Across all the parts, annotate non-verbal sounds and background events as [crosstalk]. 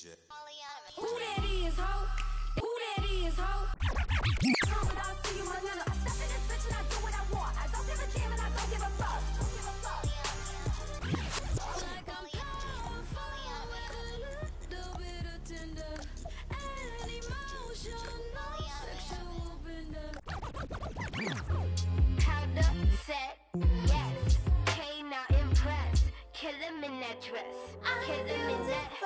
DJ. Who that is, ho? Who that is, ho? Set, yes. K not impressed. Kill him in that dress. Kill him in that.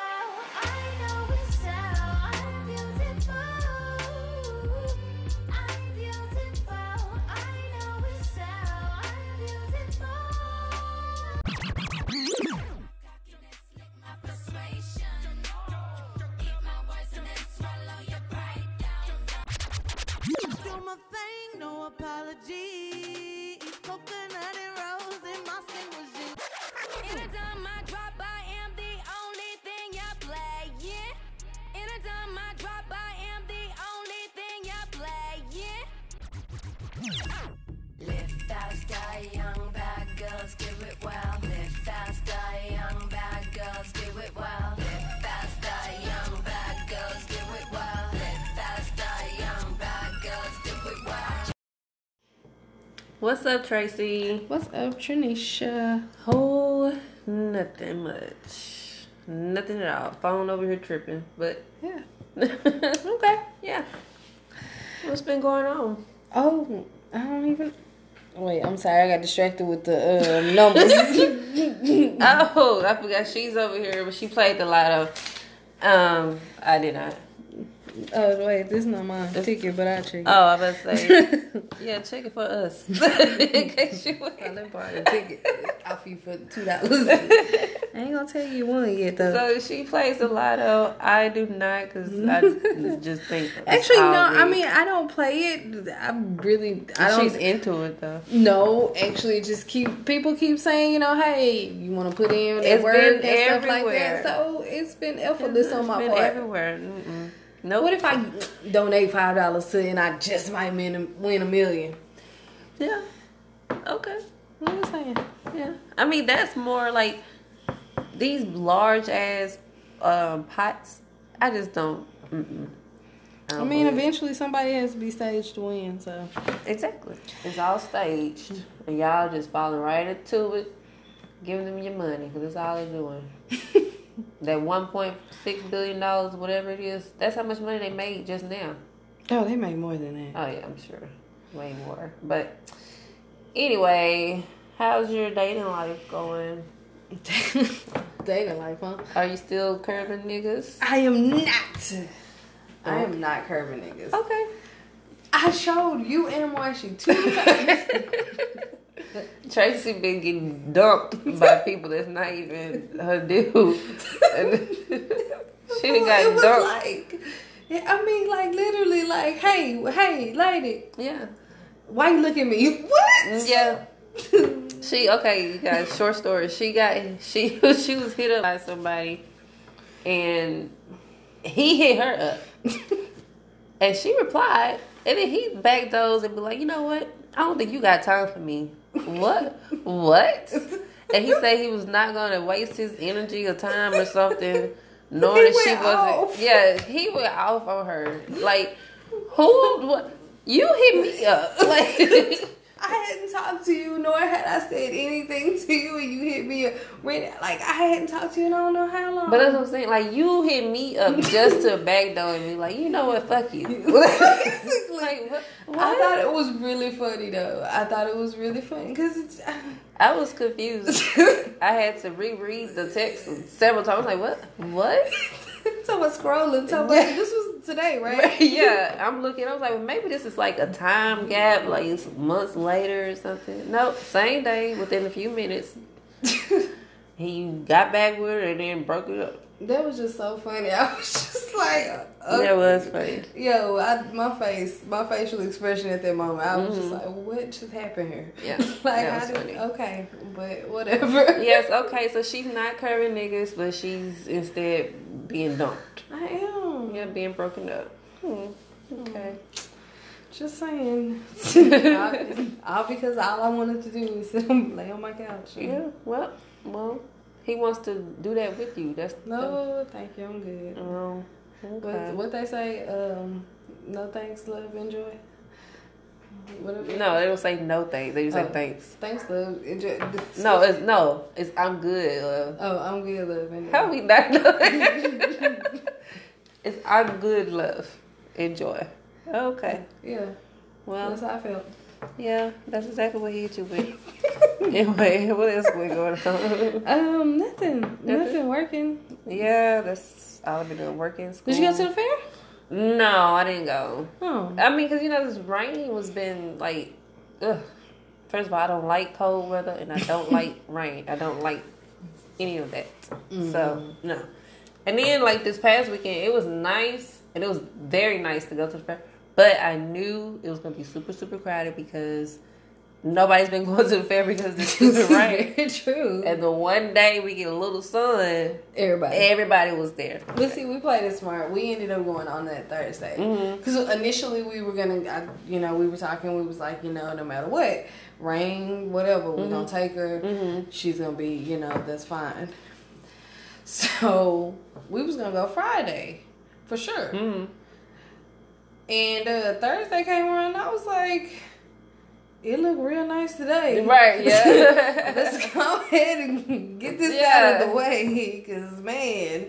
What's up, Tracy? What's up, Trinisha? Oh, nothing much. Nothing at all. Phone over here tripping, but Yeah. [laughs] okay, yeah. What's been going on? Oh, I don't even. Wait, I'm sorry. I got distracted with the uh, numbers. [laughs] Oh, I forgot she's over here, but she played the lotto. Um, I did not. Oh, wait, this is not my ticket, but I check. Oh, I was say, [laughs] yeah, check it for us [laughs] [laughs] in case you I win. let borrow the ticket off you for two dollars. I ain't gonna tell you one yet though. So she plays the lotto. I do not, cause I just think Actually, no. all I mean, I don't play it. I'm really. I don't. she's into it though. No, actually, just keep people keep saying, you know, hey, you want to put in It's work and stuff like that. So it's been effortless on my been part. everywhere. Mm-mm. Nope. What if I donate five dollars to and I just might win a, win a million? Yeah. Okay. What am I saying? Yeah. I mean, that's more like these large ass um, pots. I just don't. Mm-mm. I don't mean, believe eventually somebody has to be staged to win. So exactly. It's all staged, and y'all just falling right into it, giving them your money because that's all they're doing. [laughs] that one point six billion dollars, whatever it is, that's how much money they made just now. oh, they made more than that. Oh yeah, I'm sure, way more. But anyway, how's your dating life going? [laughs] Dating life, huh? Are you still curving niggas? I am not. I am not curving niggas. Okay. I showed you and Marshy two times. [laughs] Tracy been getting dumped by people that's not even her dude. [laughs] She it got was dumped. like, I mean, like literally, like, hey, hey, lady, yeah. why you look at me? [laughs] What? Yeah. [laughs] She okay, you guys, short story. She got she she was hit up by somebody and he hit her up. and she replied, and then he backed those and be like, you know what? I don't think you got time for me. What? what? And he said he was not gonna waste his energy or time or something, [laughs] knowing He that she wasn't. off. Yeah, he went off on her. Like, who? What? You hit me up. [laughs] Like, I hadn't talked to you, nor had I said anything to you, and you hit me up. When, like I hadn't talked to you in I don't know how long. but that's what I'm saying. Like, you hit me up just to backdoor me. like, you know what? Fuck you. [laughs] Basically. like, what? what? I thought it was really funny though. I thought it was really funny because it's. I was confused. I had to reread the text several times. Like, what? What? [laughs] [laughs] so was scrolling. So Yeah. this was today, right? [laughs] yeah, I'm looking. I was like, well, maybe this is like a time gap, like it's months later or something. Nope, same day, within a few minutes. [laughs] He got back with her and then broke it up. That was just so funny. [laughs] I was just like, uh, That was funny. Yo, I, my face, my facial expression at that moment, I was just like, what just happened here? Mm-hmm. Yeah, [laughs] like, I did, funny. okay, but whatever. [laughs] Yes, okay, so she's not curving niggas, but she's instead being dumped. I am. Yeah, being broken up. Hmm. Okay. Just saying. all, all because all I wanted to do was lay on my couch. Yeah, well, well, He wants to do that with you. That's No, thank you. I'm good. The, oh, okay. What, what they say? Um, no thanks, love, enjoy. Whatever. No, they don't say no thanks. They just say Oh. thanks. Thanks, love. Enjoy. No, it's no. It's I'm good. Love. Oh, I'm good, love. Enjoy. How we not [laughs] it's I'm good. Love. Enjoy. Okay. Yeah, Well, that's how I felt. Yeah, that's exactly what he hit you with. [laughs] anyway, what else we going on? [laughs] Um, nothing. Nothing working. yeah, that's all I've been doing. Working. School. Did you go to the fair? No, I didn't go. Oh. I mean, cause you know this rain was been like, ugh. First of all, I don't like cold weather, and I don't [laughs] like rain. I don't like any of that. So no. And then like this past weekend, it was nice, and it was very nice to go to the fair. But I knew it was gonna be super super crowded because nobody's been [laughs] going to the fair because the [laughs] stupid rain. True. And the one day we get a little sun, Everybody. everybody was there. But see, we played it smart. We ended up going on that Thursday mm-hmm. because initially we were gonna, I, you know, we were talking. We was like, you know, no matter what, rain, whatever, we're gonna mm-hmm. take her. Mhm. She's gonna be, you know, that's fine. [laughs] So we was gonna go Friday for sure. Mm-hmm. And uh, Thursday came around. I was like, it looked real nice today. Right, yeah. [laughs] Let's [laughs] go ahead and get this Yeah. out of the way, cause man,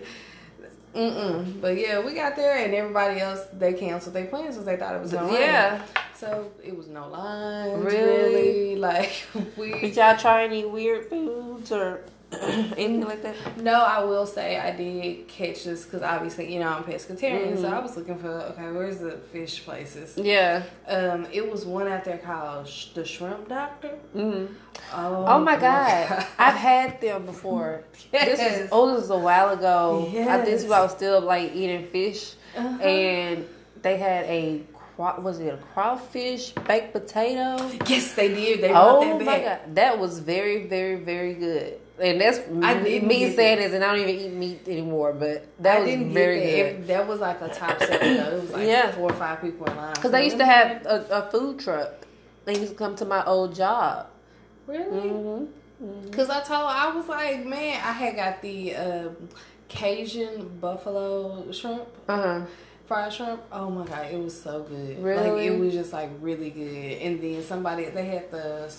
mm-mm. But yeah, we got there, and everybody else they canceled their plans because they thought it was gonna rain. yeah. So it was no lines. Really? Really, [laughs] like we. Did y'all try any weird foods or [coughs] anything like that? No, I will say I did catch this because obviously you know I'm pescatarian, so Mhm. I was looking for okay, where's the fish places? Yeah. Um, it was one out there called Sh- the Shrimp Doctor. Mm. Oh, Oh my god, I've had them before. [laughs] This was oh, this was a while ago. I, this Yes. was I was still like eating fish, Uh-huh. and they had a was it a crawfish baked potato? Yes, they did. They Oh that my god, that was very very very good. And that's I m- didn't me saying this, and I don't even eat meat anymore. But that I was very that. good. It- that was like a top seller though. It was like Yeah. four or five people in line. Because they used to have a, a food truck. They used to come to my old job. really. Mm-hmm. Because I told I was like, man, I had got the um, Cajun buffalo shrimp, Uh huh. fried shrimp. Oh my god, it was so good. Like Really? it was just like really good. And then somebody they had the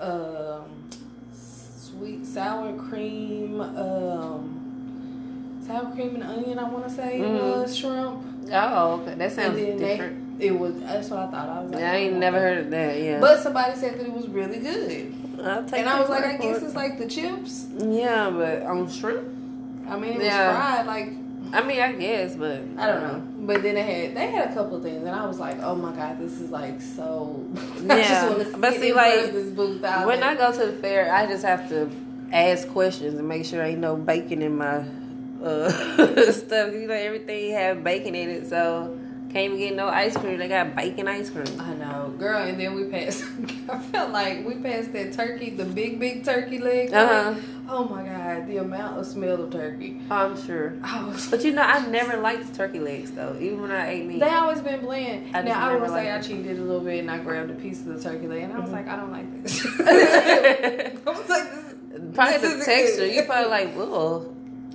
um, sweet sour cream, um, sour cream and onion. I want to say Mhm. was shrimp. Oh, okay. That sounds different. they, it was. That's what I thought. I was like, Yeah, I ain't oh, never heard of that. Yeah. But somebody said that it was really good. I'll take And I was like, I guess it. it's like the chips. Yeah, but on shrimp. I mean, it was fried. Like I mean, I guess, but I don't know. But then they had they had a couple of things, and I was like, oh my god, this is like so. [laughs] I Yeah. But see, like, this booth out When. I go to the fair, I just have to ask questions and make sure ain't no bacon in my uh, [laughs] stuff. You know, everything have bacon in it, so can't even get no ice cream. They got bacon ice cream. I know, girl, and then we passed. [laughs] I felt like we passed that turkey, the big, big turkey leg. Uh-huh. Oh my god, the amount of smell of turkey. I'm sure. Was. But you know, I [laughs] never liked turkey legs though, even when I ate meat. They always been bland. I now I will say I cheated a little bit and I grabbed a piece of the turkey leg and I was Mm-hmm. like, I don't like this. [laughs] I was like, this. probably this the texture. good. You probably like, whoa.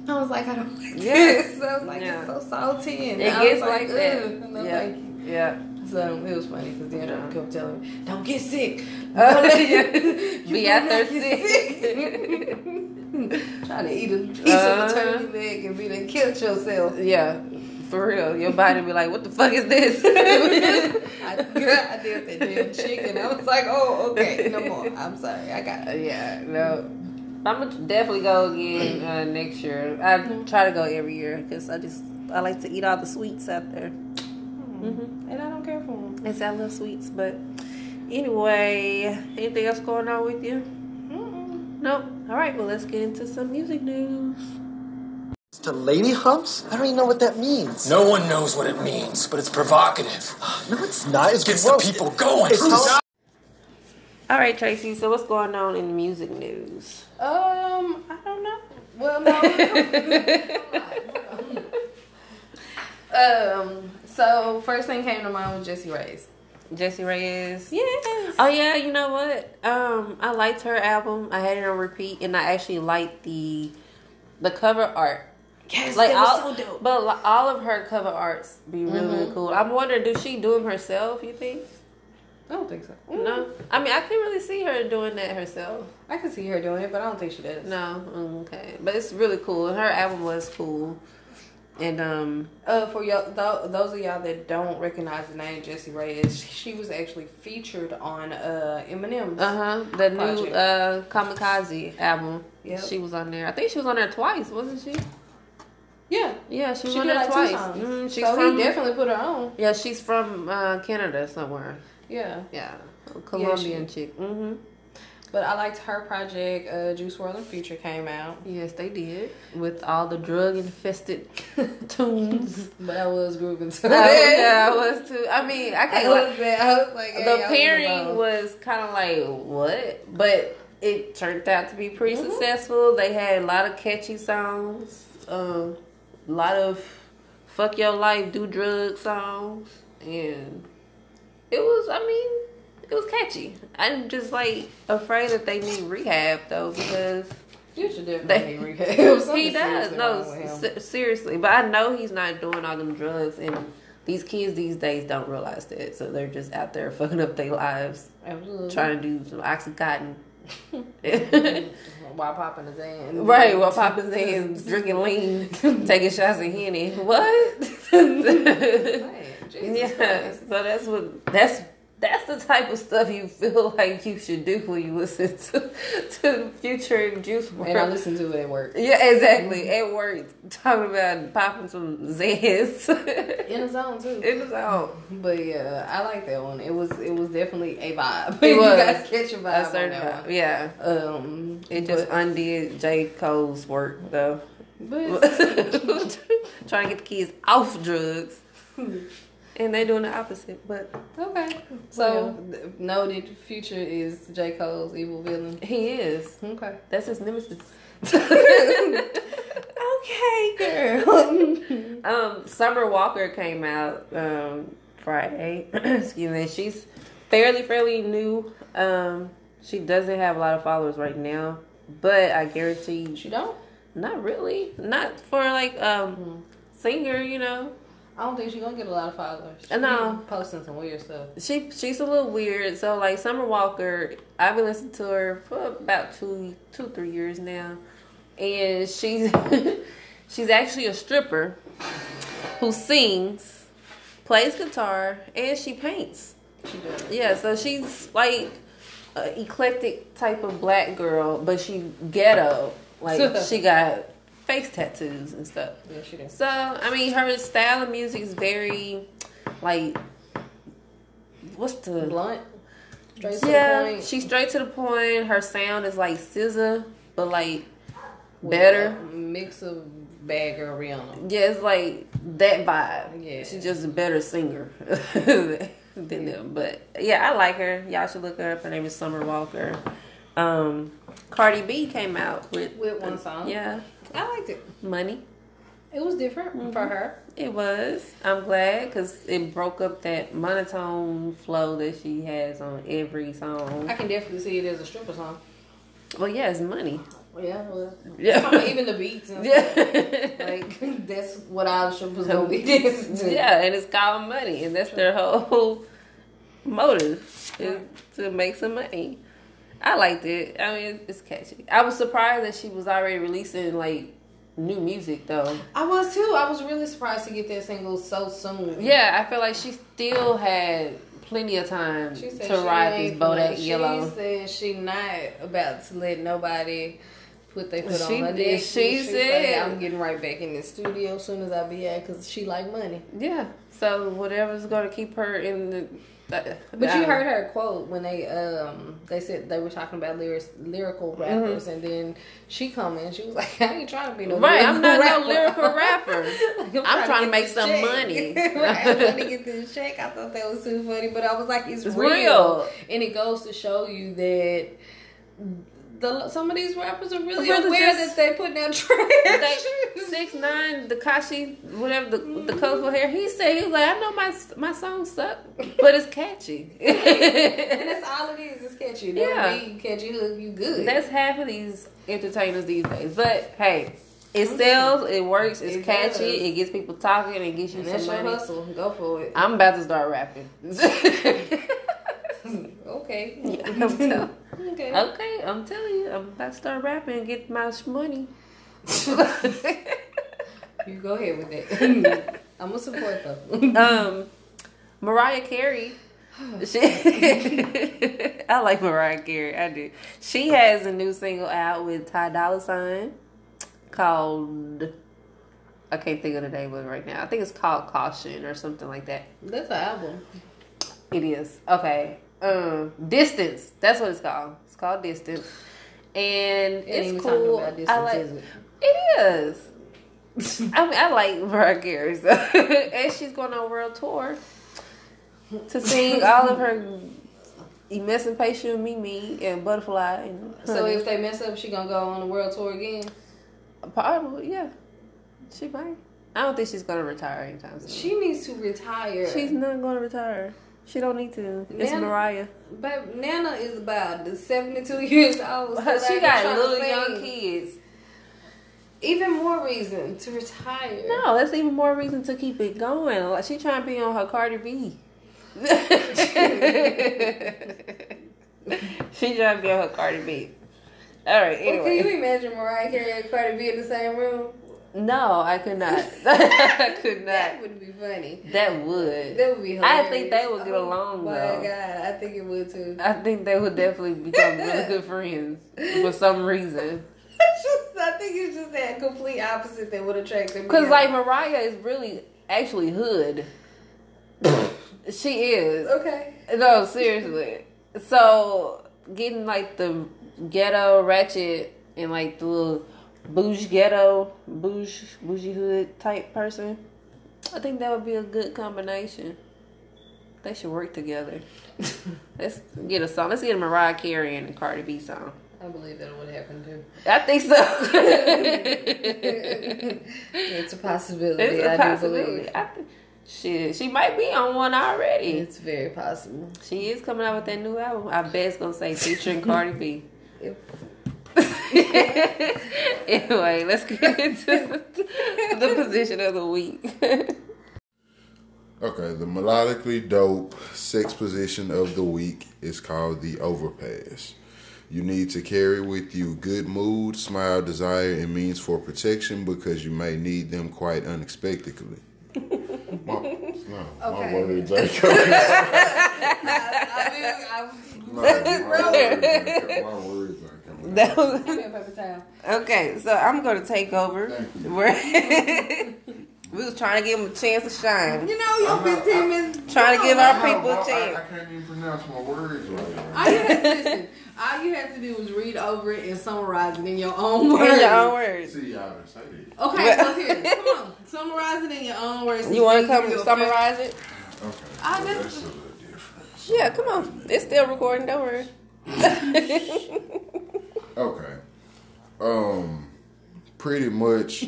I was like, I don't like Yeah. this. I was like, Yeah. it's so salty and It I gets was like, that. "Ugh, yeah. you. Yeah. So it was funny because then Yeah. I kept telling me, "Don't get sick. [laughs] Don't [laughs] you Be out there get sick. [laughs] Trying to eat a piece of a turkey leg and be done killed yourself. Yeah. For real. Your body be like, what the fuck is this? I, girl, I did that damn chicken. I was like, oh, okay, no more. I'm sorry. I got it. yeah, no. I'm gonna definitely go again uh, next year. I try to go every year because I just I like to eat all the sweets out there. Mm-hmm. And I don't care for them. It's I love sweets, but anyway, anything else going on with you? Mm-mm. Nope. All right, well let's get into some music news. To lady humps? I don't even know what that means. No one knows what it means, but it's provocative. [gasps] No, it's not. It's Gets gross. the people going. It's how- All right, Tracy. So what's going on in music news? Um, I don't know. Well, no. um, so first thing came to mind was Jessie Reyez. Jessie Reyez. Yes. Oh yeah, you know what? Um, I liked her album. I had it on repeat, and I actually liked the the cover art. yes, Like all, so dope. but all of her cover arts be really, Mm-hmm. really cool. I'm wondering, do she do them herself? You think? I don't think so. No, I mean I can't really see her doing that herself. I can see her doing it, but I don't think she does. No, Mm, okay, but it's really cool. Her album was cool, and um, Uh, for y'all, th- those of y'all that don't recognize the name Jessie Reyez, she was actually featured on uh, Eminem's. uh huh, the new uh Kamikaze album. Yeah. She was on there. I think she was on there twice, wasn't she? yeah, Yeah, she was she on there like twice. Mm, she's so from he definitely put her on. yeah, she's from uh, Canada somewhere. Yeah, Yeah, Colombian chick. Mm-hmm. but I liked her project. Uh, Juice WRLD and Future came out, Yes, they did with all the drug infested [laughs] tunes. [laughs] but I was grooving to that. yeah, I was too. I mean, I I can't. was, lie. there. I was like, hey, the I pairing was kind of like what, but it turned out to be pretty Mm-hmm. successful. They had a lot of catchy songs, um, a lot of "fuck your life, do drug" songs, and it was. I mean, it was catchy. I'm just like afraid that they need rehab though because Future They- definitely need rehab. [laughs] Something he does. No, wrong with him. se- seriously. But I know he's not doing all them drugs, and these kids these days don't realize that, so they're just out there [laughs] fucking up their lives, Absolutely. trying to do some oxycontin. while popping his hand. [laughs] right, while Papa's in drinking lean, taking shots of henny. What? Jesus yeah. Christ. So that's what that's. That's the type of stuff you feel [laughs] like you should do when you listen to to Future and Juice And I WRLD. listened to it at work. Yeah, exactly. At work, talking about popping some Xans In the zone too. [laughs] in the zone. But yeah, I like that one. It was it was definitely a vibe. [laughs] It you was. guys catch a vibe A on certain that vibe. one. Yeah, Um, it just but, undid J Cole's work though. but Trying to get the kids off drugs, and they're doing the opposite. But okay. So th- noted. Future is J Cole's evil villain. he is. Okay. That's his nemesis. [laughs] Okay, girl. [laughs] Um, Summer Walker came out um, Friday. [clears throat] Excuse me. She's fairly fairly new. Um, she doesn't have a lot of followers right now, but I guarantee you she don't. not really. Not for like um singer, you know. I don't think she's gonna get a lot of followers. She No. posting some weird stuff. She she's a little weird. So like Summer Walker, I've been listening to her for about two two three years now, and she's [laughs] she's actually a stripper who sings, plays guitar, and she paints. She does. Yeah, so she's like an eclectic type of black girl, but she ghetto. Like [laughs] she got face tattoos and stuff. Yeah, she does. So I mean, her style of music is very like what's the Blunt. Straight to the yeah? point. She's straight to the point. Her sound is like SZA, but like with better. mix of bad girl Rihanna. Yeah, it's like that vibe. Yeah. she's just a better singer [laughs] than them. But yeah, I like her. Y'all should look her up. Her name is Summer Walker. Um, Cardi B came out with With one song. Yeah, I liked it. money. It was different mm-hmm. for her. It was. I'm glad because it broke up that monotone flow that she has on every song. I can definitely see it as a stripper song. Well, yeah, it's money. Yeah, well, Yeah. even the beats. Yeah. [laughs] Like [laughs] that's what our strippers gonna be [laughs] dancing to. yeah, and it's called money, and that's their whole motive is to make some money. I liked it. I mean, it's catchy. I was surprised that she was already releasing like new music though. I was too. I was really surprised to get that single so soon. Yeah, I feel like she still had plenty of time She to ride this Bodak Yellow. She said she not about to let nobody put their foot She on her did. neck. She said- I'm getting right back in the studio as soon as I be at because she like money. Yeah. So whatever's gonna keep her in the. Uh, But you heard her quote when they um they said they were talking about lyrics, lyrical rappers and then she come in she was like I ain't trying to be no Mm-hmm. Right, I'm not lyrical no [laughs] lyrical rapper. Like, I'm trying to make some check. money. [laughs] right, I'm trying to get this [laughs] check. I thought that was too funny, but I was like, it's, It's real. real. and it goes to show you that the some of these rappers are really Really aware just- that they putting out trash. They, six nine, Tekashi, whatever the the colorful hair. He said he was like, I know my my song suck, but it's catchy. [laughs] and that's all it is. It's catchy. That Yeah. yeah. catchy hook. You good. That's half of these entertainers these days. But hey, it sells, it works, it's It catchy, does. it gets people talking, it gets you and that's some your money. hustle. Go for it. I'm about to start rapping. [laughs] [laughs] Okay. I'm tell- [laughs] okay. okay, I'm telling you, I'm about to start rapping and get my money. [laughs] You go ahead with it. [laughs] I'm gonna support though. um, Mariah Carey. [sighs] She, I like Mariah Carey. I do. She has a new single out with Ty Dolla Sign called. I can't think of the name of it right now. I think it's called Caution or something like that. That's an album. It is okay. Um, Distance. That's what it's called. It's called Distance, and It it's cool. Distance, I like. Is it? it is. [laughs] I mean, I like Mariah Carey, so. [laughs] and she's going on a world tour to sing all of her Emancipation, Mimi, and Butterfly. And So if they mess up, she gonna go on the world tour again. probably, yeah, she might. I don't think she's gonna retire anytime soon. She needs to retire. she's not gonna retire. She don't need to. It's Nana- Mariah. But Nana is about the 72 years old. still she got trying little young kids. Even more reason to retire. No, that's even more reason to keep it going. Like she trying to be on her Cardi B. [laughs] she trying to be on her Cardi B. All right. Well, can you imagine Mariah Carey and Cardi B in the same room? No, I could not. [laughs] [laughs] I could not. That would be funny. That would. That would be hilarious. I think they would get oh along Oh My though. God, I think it would too. I think they would definitely become really good [laughs] friends for some reason. Just, I think it's just that complete opposite that would attract them. Cause like Mariah is really actually hood. she is. okay, No, seriously. So getting like the ghetto ratchet and like the little bougie ghetto, bougie bougie hood type person, I think that would be a good combination. They should work together. [laughs] Let's get a song. Let's get a Mariah Carey and a Cardi B song. I believe that would happen too. I think so. [laughs] It's a possibility. it's a I possibility. do believe. I th- shit, she might be on one already. It's very possible. She is coming out with that new album. I bet it's gonna say featuring Cardi B. If- [laughs] anyway, let's get into the position of the week. [laughs] Okay, the melodically dope sex position of the week is called the overpass. You need to carry with you good mood, smile, desire, and means for protection because you may need them quite unexpectedly. [laughs] my, no, Okay. words ain't coming. I mean, I'm No, my words ain't. My words ain't coming. That was- Give me a paper towel. okay, so I'm gonna take over. We're- [laughs] we was trying to give them a chance to shine. You know, your I'm not- 15 minutes. Trying to give our No, people a chance. I can't even pronounce my words right now. All you had to listen. All you had to do was read over it and summarize it in your own words. In your own words. See, y'all didn't say that. Okay, well here, come on, summarize it in your own words. You want to come and a summarize it? Okay, I well, just- that's a little different. Yeah, come on. It's still recording. Don't worry. [laughs] Okay. Um, pretty much,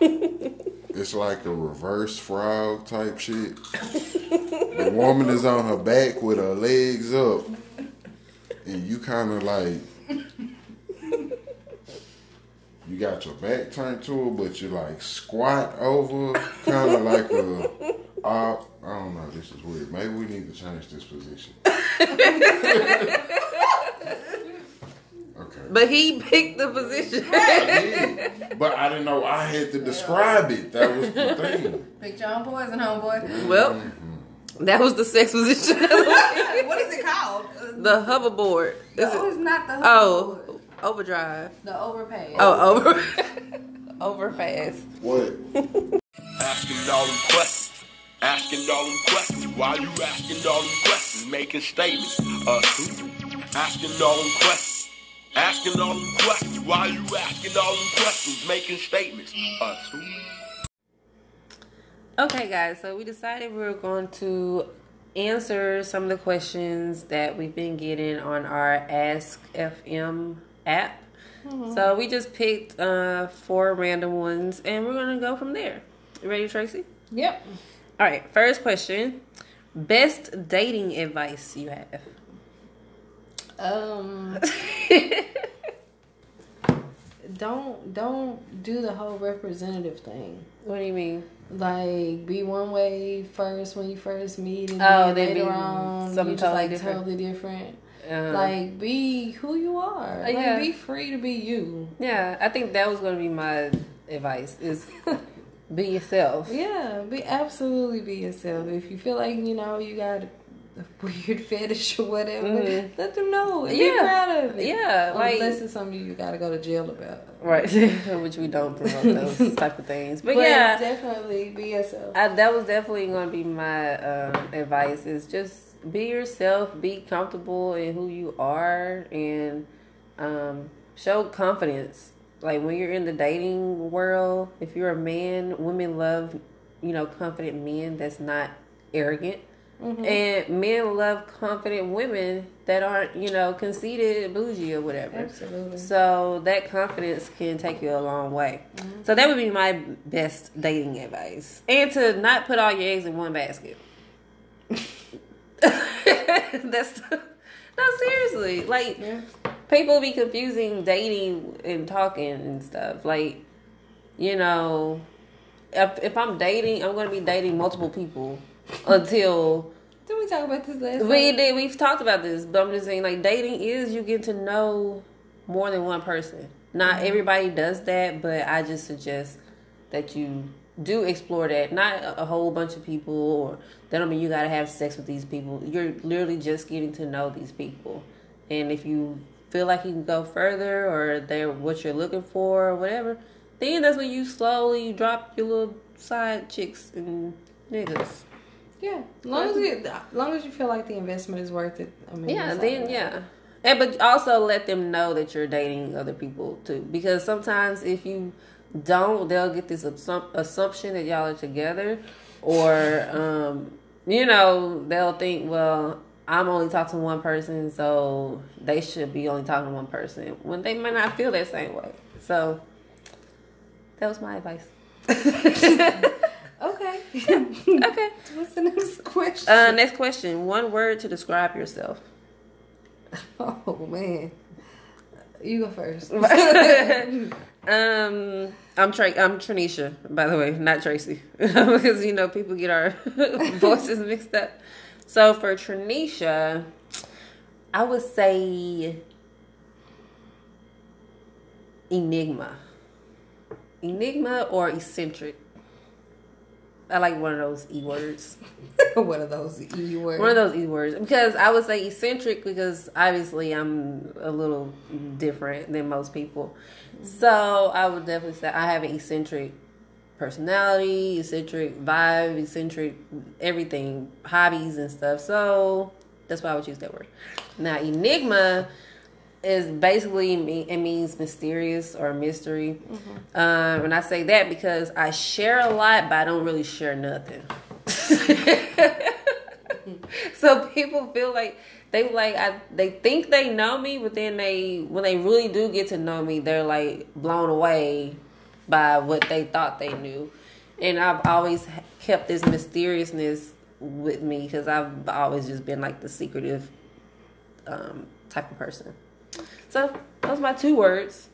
it's like a reverse frog type shit. The woman is on her back with her legs up, and you kind of like. You got your back turned to her, but you like squat over, kind of like a. Uh, I don't know. This is weird. Maybe we need to change this position. [laughs] Okay. But he picked the position. did, [laughs] but I didn't know I had to describe it. That was the [laughs] thing. Pick your own poison, homeboy. well, that was the sex position. [laughs] what is it called? Uh, the hoverboard. Is no, it? it's not the Oh, overdrive. the overpay. Oh, over. Overpass. What? Asking all them questions. Asking all them questions. Why you asking all them questions? Making statements. Us who? Asking all them questions. Asking all them questions. Why you asking all them questions? Making statements. Us? Okay, guys. So we decided we were going to answer some of the questions that we've been getting on our Ask FM app. So we just picked uh, four random ones, and we're gonna go from there. You ready, Tracy? Yep. All right. First question: Best dating advice you have? Um, [laughs] don't don't do the whole representative thing. What do you mean? Like be one way first when you first meet, and Oh, then later be on you just totally like different. totally different. Uh, Like be who you are. Like yeah. be free to be you. yeah, I think that was gonna be my advice: is [laughs] be yourself. Yeah, be absolutely be yourself. If you feel like you know you got [laughs] weird fetish or whatever, Mhm. let them know. and Yeah. Be proud of it. Yeah, like- unless it's something you got to go to jail about. Right, [laughs] which we don't promote those [laughs] type of things. But, But yeah, definitely be yourself. I, that was definitely to be my um, advice: is just be yourself, be comfortable in who you are, and um, show confidence. Like when you're in the dating world, if you're a man, women love you know confident men that's not arrogant. Mm-hmm. And men love confident women that aren't, you know, conceited, bougie, or whatever. Absolutely. So that confidence can take you a long way. Mm-hmm. So that would be my best dating advice. And to not put all your eggs in one basket. [laughs] That's no seriously. Like Yeah. people be confusing dating and talking and stuff. Like, you know, if, if I'm dating, I'm gonna be dating multiple people until Did we talk about this last we time? did. We've talked about this, but I'm just saying, like dating is you get to know more than one person. Not mm-hmm. everybody does that, but I just suggest that you do explore that. Not a, a whole bunch of people, or that don't mean you gotta have sex with these people. You're literally just getting to know these people, and if you feel like you can go further, or they're what you're looking for, or whatever, then that's when you slowly drop your little side chicks and niggas. Yeah, as long as you, long as you feel like the investment is worth it. I mean, Yeah, then all- yeah. And but also let them know that you're dating other people too, because sometimes if you don't, they'll get this assump- assumption that y'all are together, or um, you know, they'll think, well, I'm only talking to one person, so they should be only talking to one person when they might not feel that same way. So that was my advice. [laughs] [laughs] Okay. What's the next question? Uh, next question: One word to describe yourself. [laughs] oh man, you go first. [laughs] Um, I'm Tra- I'm Tranisha, by the way, not Tracy, because you know people get our voices mixed up. So for Tranisha, I would say enigma, enigma or eccentric. I like one of those e words. [laughs] One of those e words. One of those e words because I would say eccentric because obviously I'm a little different than most people. So I would definitely say I have an eccentric personality, eccentric vibe, eccentric everything, hobbies and stuff. So that's why I would choose that word. Now enigma is basically me- it means mysterious or mystery. Um, and I say that because I share a lot, but I don't really share nothing. [laughs] so people feel like they like I they think they know me, but then they when they really do get to know me, they're like blown away by what they thought they knew. And I've always kept this mysteriousness with me because I've always just been like the secretive um, type of person. So those are my two words.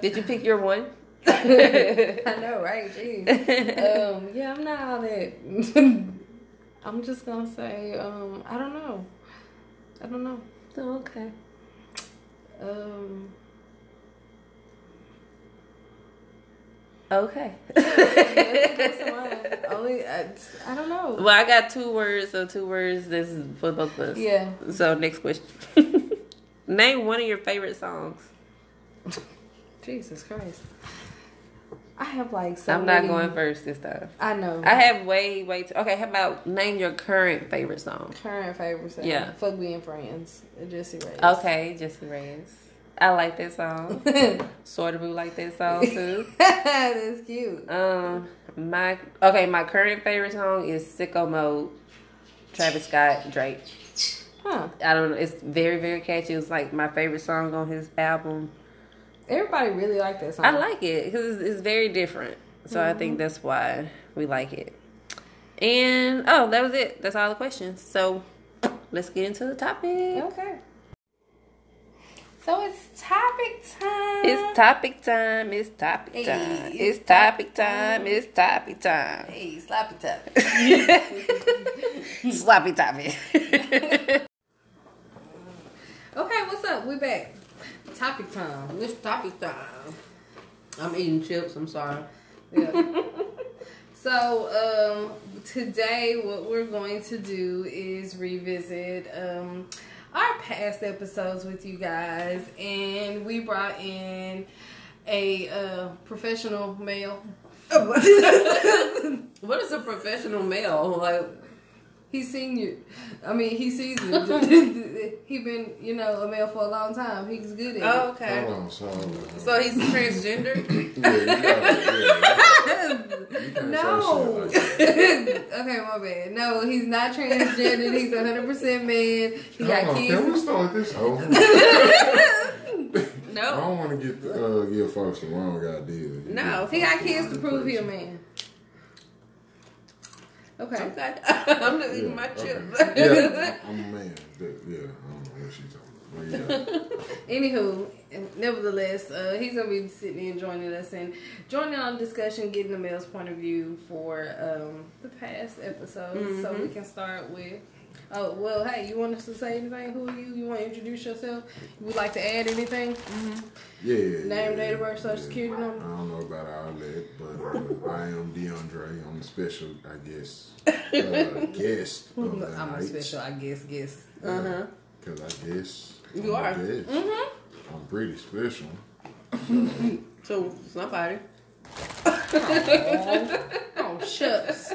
Did you pick your one? I know, right? Jeez. um, yeah, I'm not all that. [laughs] I'm just gonna say, um, I don't know. I don't know. Oh, okay. Um, Okay. [laughs] Only, I, I don't know. well, I got two words, so two words. This is for both of us. Yeah. So next question. [laughs] Name one of your favorite songs. [laughs] Jesus Christ. I have like so I'm not many- going first this time. I know. I have way, way too. Okay, how about name your current favorite song? current favorite song. Yeah. Fuck being friends. Jessie Reyez. Okay, Jessie Reyez. I like that song. [laughs] Sort of like that song too. [laughs] That's cute. Um, my okay, my current favorite song is "Sicko Mode," Travis Scott, Drake. Huh. I don't know. It's very very catchy. It's like my favorite song on his album. Everybody really like that song. I like it because it's, it's very different. So I Mm-hmm. think that's why we like it. And oh, that was it. That's all the questions. So let's get into the topic. Okay. So it's topic time. It's topic time. It's topic Hey, time. it's It's topic time. It's topic time. Hey, sloppy top. [laughs] [laughs] Sloppy topic. [laughs] Okay, what's up? We back. Topic time. It's topic time. I'm eating chips. I'm sorry. Yeah. [laughs] so um, today, what we're going to do is revisit um, our past episodes with you guys, and we brought in a uh, professional male. [laughs] [laughs] What is a professional male? Like, He's seen you. I mean, he sees it. [laughs] he been, you know, a male for a long time. He's good at oh, it. okay. Hold so, hold. So he's transgender. [laughs] yeah, yeah. No. like [laughs] okay, my bad. No, he's not transgender. He's 100% man. He got Hold on, Can we kids. start this over? I No. don't want to get uh, give folks the wrong idea. No. He got kids to prove he a man. Okay. Okay. [laughs] I'm just eating Yeah, my okay. chips. yeah, [laughs] I'm a man. Yeah, I don't know what she's talking about. Yeah. [laughs] Anywho, nevertheless, uh, he's gonna be sitting and joining us and joining on the discussion, getting the male's point of view for um, the past episodes, so we can start with. Oh well, hey, you want us to say anything? Who are you? You want to introduce yourself? You would like to add anything? Yeah. Name, yeah, date of birth, social yeah. security number. I don't know about all that, but uh, [laughs] I am DeAndre. I'm a special, I guess, [laughs] uh, guest of the I'm a special, I guess. guest. Uh huh. Because I guess. You I'm a are. guest. Mm-hmm. I'm pretty special. [laughs] So somebody. Oh shucks.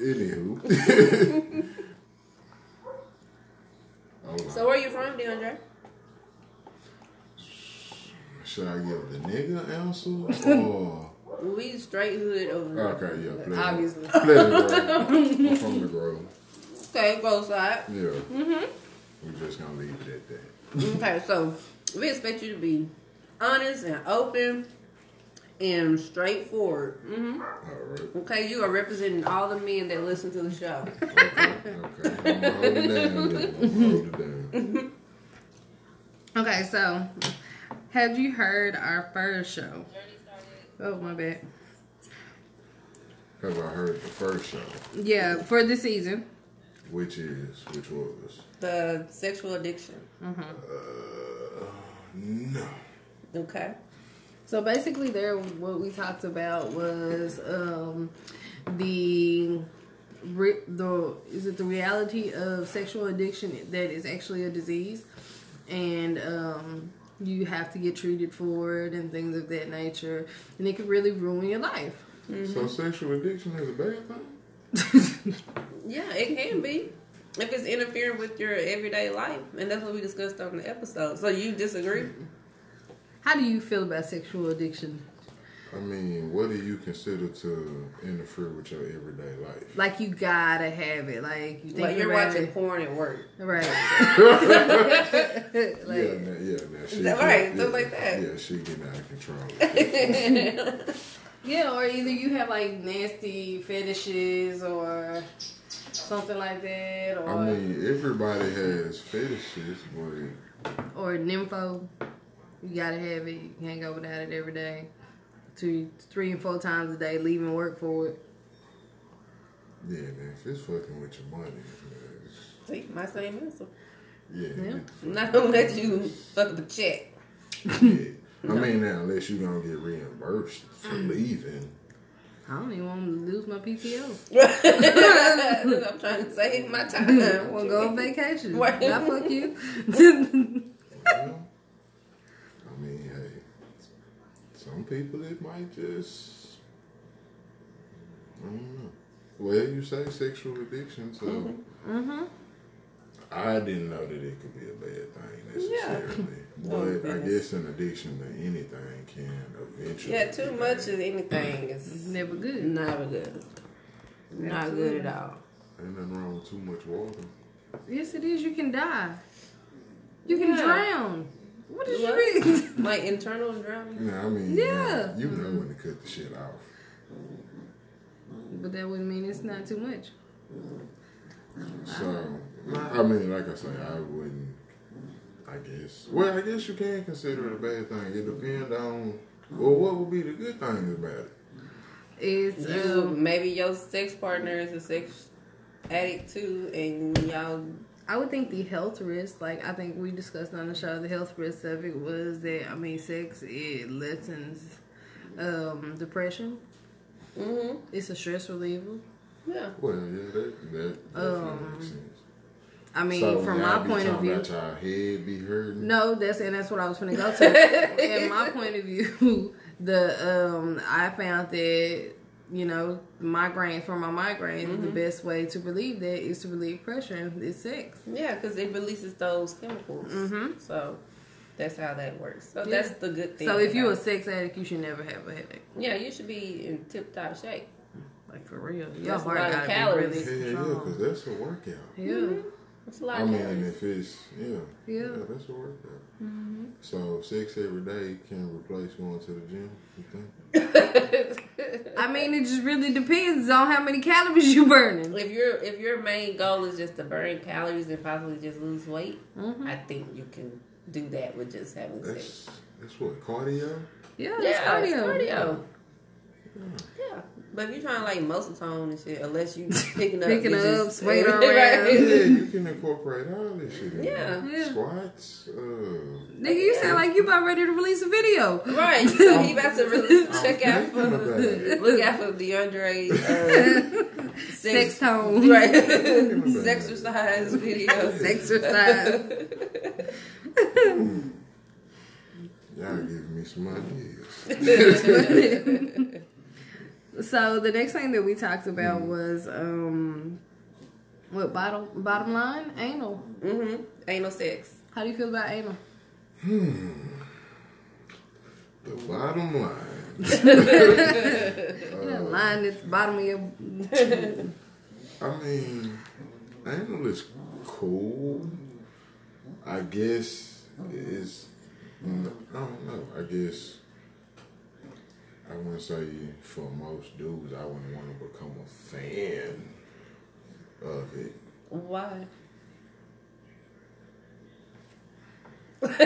Anywho. [laughs] So where are you from, DeAndre? Should I give the nigga answer [laughs] or? We straight hood over there. Okay, yeah, pleasure. Obviously. Grove. [laughs] I'm from the Grove. Okay, both sides. Yeah. Mm-hmm. We're just gonna leave it at that. Okay, so we expect you to be honest and open and straightforward. hmm All right. Okay, you are representing all the men that listen to the show. Okay. Okay. I'm hold it down. I'm hold it down. [laughs] Okay, so have you heard our first show? Oh my bad. Cause I heard the first show, Yeah, for the season. which is which was The sexual addiction. uh, no. Okay. So basically, there what we talked about was um, the re- the is it the reality of sexual addiction that is actually a disease, and um, you have to get treated for it and things of that nature, and it could really ruin your life. So sexual addiction is a bad thing. [laughs] Yeah, it can be. If it's interfering with your everyday life. And that's what we discussed on the episode. So you disagree? How do you feel about sexual addiction? I mean, what do you consider to interfere with your everyday life? Like you gotta have it. Like you think Like you're watching it. porn at work. right? [laughs] like, yeah, nah, yeah, nah, she that right? Yeah, Stuff like that. Yeah, she getting out of control. [laughs] Yeah, or either you have like nasty fetishes or something like that, or I mean, everybody has fetishes, but or nympho. You gotta have it. You can't go without it every day. Two, three, and four times a day, leaving work for it. yeah, man, if it's fucking with your money, it's- See, my same answer. yeah, Yeah. not out. gonna let you fuck up a check. Yeah. I mean, now unless you gonna get reimbursed for mm. leaving. I don't even want to lose my PTO. [laughs] [laughs] I'm trying to save my time. I want to go on vacation. Right. Not fuck you. Well, I mean, hey, some people it might just, I don't know. Well, you say sexual addiction, so mm-hmm. I didn't know that it could be a bad thing necessarily. [laughs] Oh, But I guess an addiction to anything can eventually. Yeah, too be much bad. of anything is Never good. never good. Not good at all. Ain't nothing wrong with too much water. Yes, it is. You can die. You can Yeah. drown. What did What? you mean? like internal drowning. Yeah, I mean, Yeah. you know when to cut the shit off. but that wouldn't mean it's not too much. So, I mean, like I say, I wouldn't. I guess. Well, I guess you can consider it a bad thing. It depends on. Well, what would be the good things about it? It's You um, maybe your sex partner is a sex addict too, and y'all. I would think the health risk, like I think we discussed on the show, the health risk of it was that I mean, sex it lessens um, depression. Mm-hmm. It's a stress reliever. Yeah. Well, yeah, that that definitely Um, makes sense. I mean, so from my be point of view, about y'all head be hurting. No, that's and that's what I was gonna go to. [laughs] In my point of view, [laughs] the um I found that you know migraine for my migraine the best way to relieve that is to relieve pressure and it's sex. Yeah, because it releases those chemicals. Mhm. So that's how that works. So Yeah. that's the good thing. So if you're a sex addict, you should never have a headache. yeah, you should be in tip top shape. Like for real, your That's a heart lot of gotta calories. be Yeah, really yeah, strong. because that's a workout. Yeah, That's a lot I of mean, calories. if it's yeah, Yeah. that's a workout. So sex every day can replace going to the gym. You think? [laughs] I mean it just really depends on how many calories you're burning. If your if your main goal is just to burn calories and possibly just lose weight, Mm-hmm. I think you can do that with just having sex. That's that's what cardio. Yeah, Yeah, that's cardio. it's cardio. Yeah, but if you're trying to like muscle tone and shit, unless you [laughs] picking up, Picking you up, just- swinging [laughs] Right. around. Yeah, you can [laughs] incorporate all this shit. In Yeah. Yeah. Squats. Uh, Nigga, you sound like you about ready to release a video. Right, so he about to really I'm check out for it. look out for DeAndre uh, Sex sex, tone. right, Thinking about it. exercise video. Exercise. Y'all giving me some ideas. So the next thing that we talked about was um what bottom bottom line? Anal. Mm-hmm. Anal sex. How do you feel about anal? Hmm. The bottom line. Yeah, line at the bottom of your I mean, anal is cool. I guess it's. I don't know. I guess I want to say for most dudes, I wouldn't want to become a fan of it. Why? [laughs] right,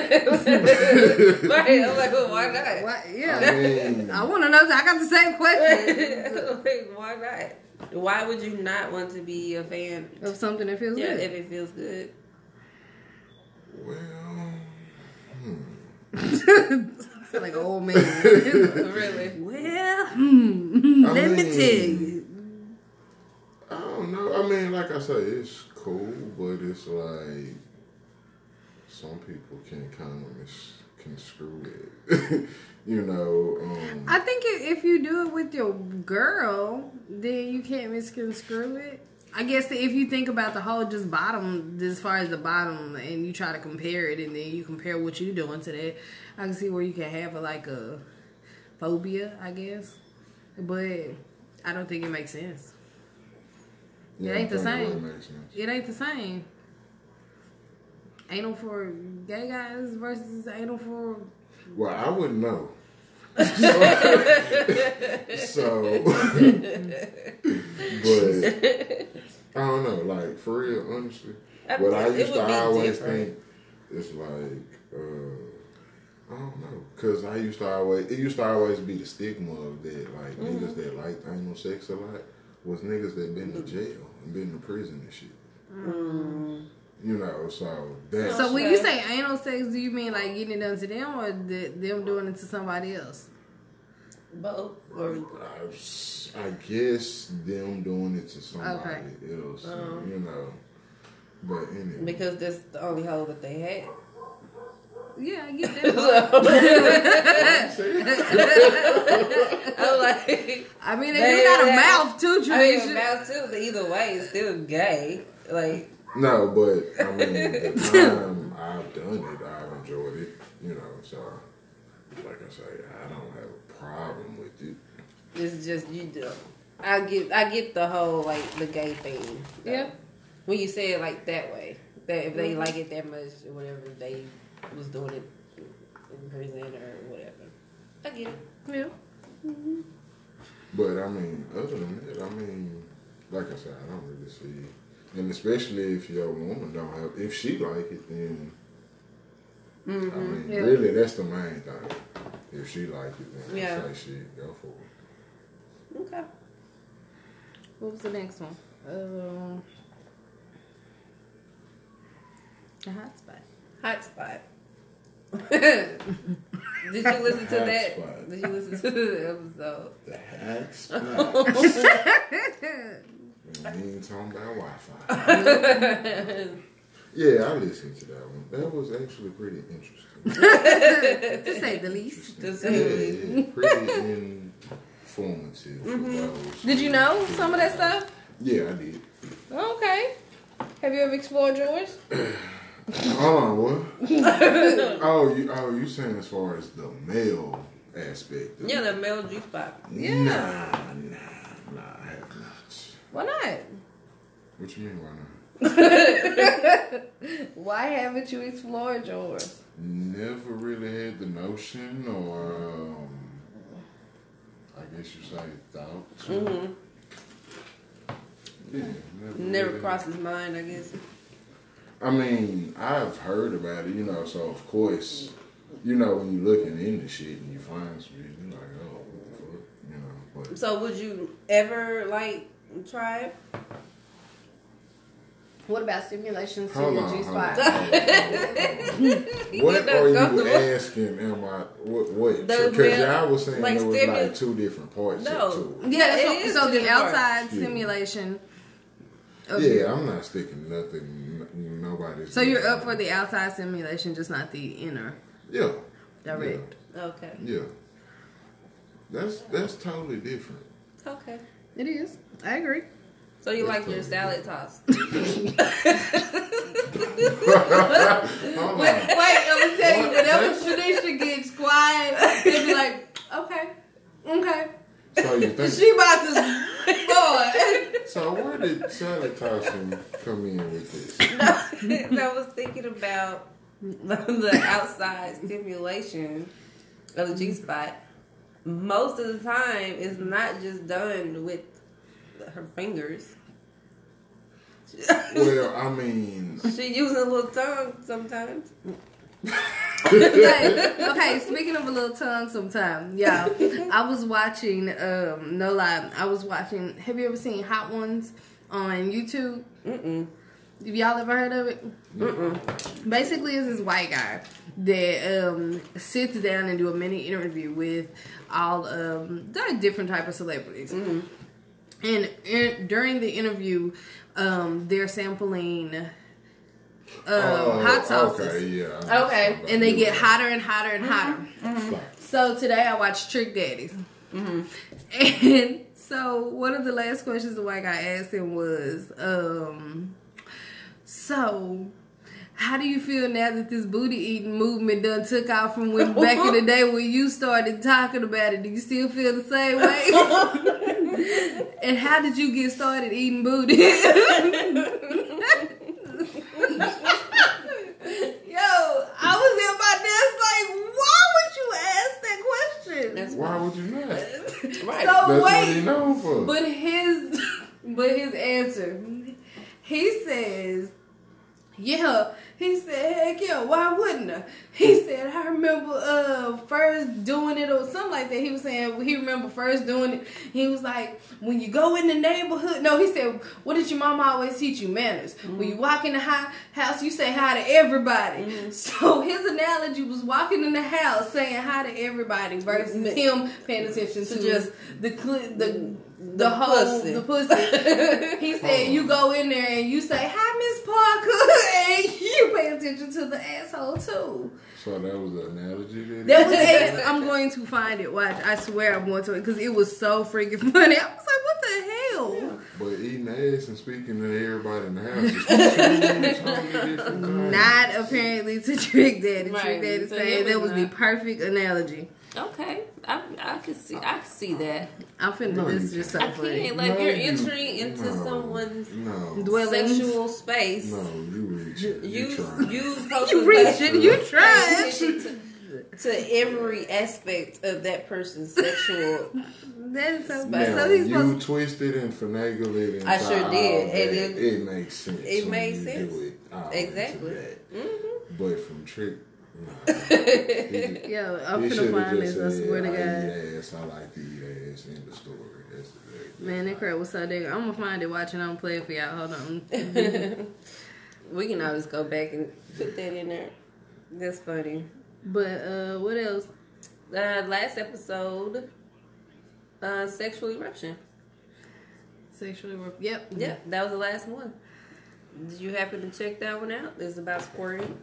I'm like, well, why not? Why, I yeah. mean, I want to know. I got the same question [laughs] like, why not? Why would you not want to be a fan? of something that feels Yeah, good. if it feels good. well, hmm. Sound [laughs] like an old man. [laughs] really? well, hmm, I let me tell you. I don't know. I mean, like I say, it's cool, but it's like some people can kind of misconstrue it. [laughs] you know, um, I think if you do it with your girl, then you can't misconstrue it. I guess if you think about the whole just bottom, as far as the bottom, and you try to compare it, and then you compare what you're doing to that, I can see where you can have a, like a phobia, I guess. But I don't think it makes sense. yeah, ain't the it same. sense. It ain't the same. Anal for gay guys versus anal for Well, I wouldn't know. So, [laughs] but I don't know. Like for real, honestly, I what I used to be always different. think is like, uh, I don't know, because I used to always it used to always be the stigma of that, like Mm-hmm. niggas that liked anal sex a lot was niggas that been to jail and been to prison and shit. You know, so that's So when you say anal sex, do you mean like getting it done to them or the, them doing it to somebody else? Both. Or I, s- I guess them doing it to somebody Okay. else, oh. you know. But anyway, because that's the only hole that they had. Yeah, I get [laughs] that. [laughs] [laughs] I'm like, I mean, they They do got a mouth too, I mean, Trisha. about too. But either way, it's still gay. Like, no, but I mean, the [laughs] time I've done it, I've enjoyed it, you know. So, like I say, I don't have a problem with it. it's just you do. I get, I get the whole like the gay thing. though. Yeah. When you say it like that way, that if they mm-hmm. like it that much or whatever, they was doing it in prison or whatever. I get it. Yeah. Mm-hmm. But I mean, other than that, I mean, like I said, I don't really see, and especially if your woman don't have, if she like it, then I mean, Yeah. really, that's the main thing. If she like it, then Yeah. I say shit, go for it. Okay. What was the next one? Um, the hot spot. Hot spot. [laughs] Did you listen to that? spot. Did you listen to the episode? The hot [laughs] spot. [laughs] and we ain't talking about Wi-Fi. [laughs] yeah, I listened to that one. That was actually pretty interesting. [laughs] To say the least. To yeah, say the least. yeah, pretty informative. Mm-hmm. for those Did you know some of that stuff? Yeah, I did. Okay. Have you ever explored yours? [clears throat] Hold on, what? [laughs] oh, you oh you saying as far as the male aspect? Of Yeah, the male G spot. Yeah. Nah, nah, nah, I have not. Why not? What you mean, why not? [laughs] Why haven't you explored yours? Never really had the notion, or um, I guess you say thought. Mm-hmm. Yeah, never, Never really- crossed his mind, I guess. I mean, I've heard about it, you know. So of course, you know, when you looking into shit and you find some shit, you're like, oh, what the fuck, you know. But So would you ever like try it? What about stimulation to hold your on, G spot? hold on, hold on. [laughs] You What get are you uncomfortable. asking? Am I what? What? The Because male- y'all was saying like there was stimu- like two different parts No. to. Yeah, It so, is so the the outside Yeah. stimulation. Of Yeah, I'm not sticking nothing. n- Nobody's. So you're up for the outside stimulation, just not the inner Yeah. direct. Okay. Yeah. That's that's totally different. Okay. It is. I agree. So you That's like your salad tossed? Hold on. Wait, let me tell you, What? whenever That's- Tanisha gets quiet, they'll be like, okay, okay. So you think? She about to, boy. so where did salad tossing come in with this? [laughs] I was thinking about [laughs] the outside stimulation of the G spot. Most of the time, it's not just done with her fingers. [laughs] Well, I mean, She uses a little tongue sometimes. okay, [laughs] okay, speaking of a little tongue sometime, yeah. I was watching, um, no lie, I was watching, have you ever seen Hot Ones on YouTube? Mm-mm. Have y'all ever heard of it? Basically, it's this white guy that um, sits down and do a mini interview with all um, like different type of celebrities. And in, during the interview, um, they're sampling uh, oh, hot sauces. Okay, yeah. Okay, And they get that. hotter and hotter and hotter. Like, So today I watched Trick Daddy's. [laughs] And so one of the last questions the white guy asked him was, um, so how do you feel now that this booty eating movement done took off from when back in the day when you started talking about it? Do you still feel the same way? [laughs] and how did you get started eating booty? Yo, I was in my desk like, why would you ask that question? That's Why would you not? right. So That's what wait, he known for. but his, but his answer, he says, yeah. He said, heck yeah, why wouldn't I? He said, I remember uh first doing it or something like that. He was saying he remember first doing it. He was like, when you go in the neighborhood. No, he said, what did your mama always teach you? Manners. When you walk in the hi- house, you say hi to everybody. [laughs] So his analogy was walking in the house saying hi to everybody versus him paying attention to just the cl- the the, whole pussy. the pussy. [laughs] he said you go in there and you say hi, Miss Parker, [laughs] and you pay attention to the asshole too. so that was an analogy that. That was it. I'm going to find it. Watch, I swear I'm going to it because it was so freaking funny. I was like, what the hell? But eating ass and speaking to everybody in the house is totally. [laughs] Not apparently to Trick Daddy. Right. Trick Daddy So saying that was was the perfect analogy. Okay. I, I can see. I can see that. I'm finna. No, this just so I funny. can't. Like No, you're entering into no, someone's No. Dwelling. sexual space. No, you reach. You, You trying. you supposed [laughs] You to reaching? You pay trying? attention to, to every aspect of that person's sexual. [laughs] That is so. Now, so you supposed. twisted and finagled it. Into I sure all did, that. and it- it makes sense. it when made you sense. It all Exactly. into that. Mm-hmm. But from trick. Yo, I'm finna find this. I swear to God. ass. I like to eat ass. In the story. That's exactly. Man, that crap was so big. I'm gonna find it watching. I'm play for y'all. Hold on. [laughs] We can always go back and put that in there. That's funny. But uh, what else? Uh, last episode, uh, sexual eruption. Sexual eruption. Yep. Yeah, that was the last one. Did you happen to check that one out? It's about squirting.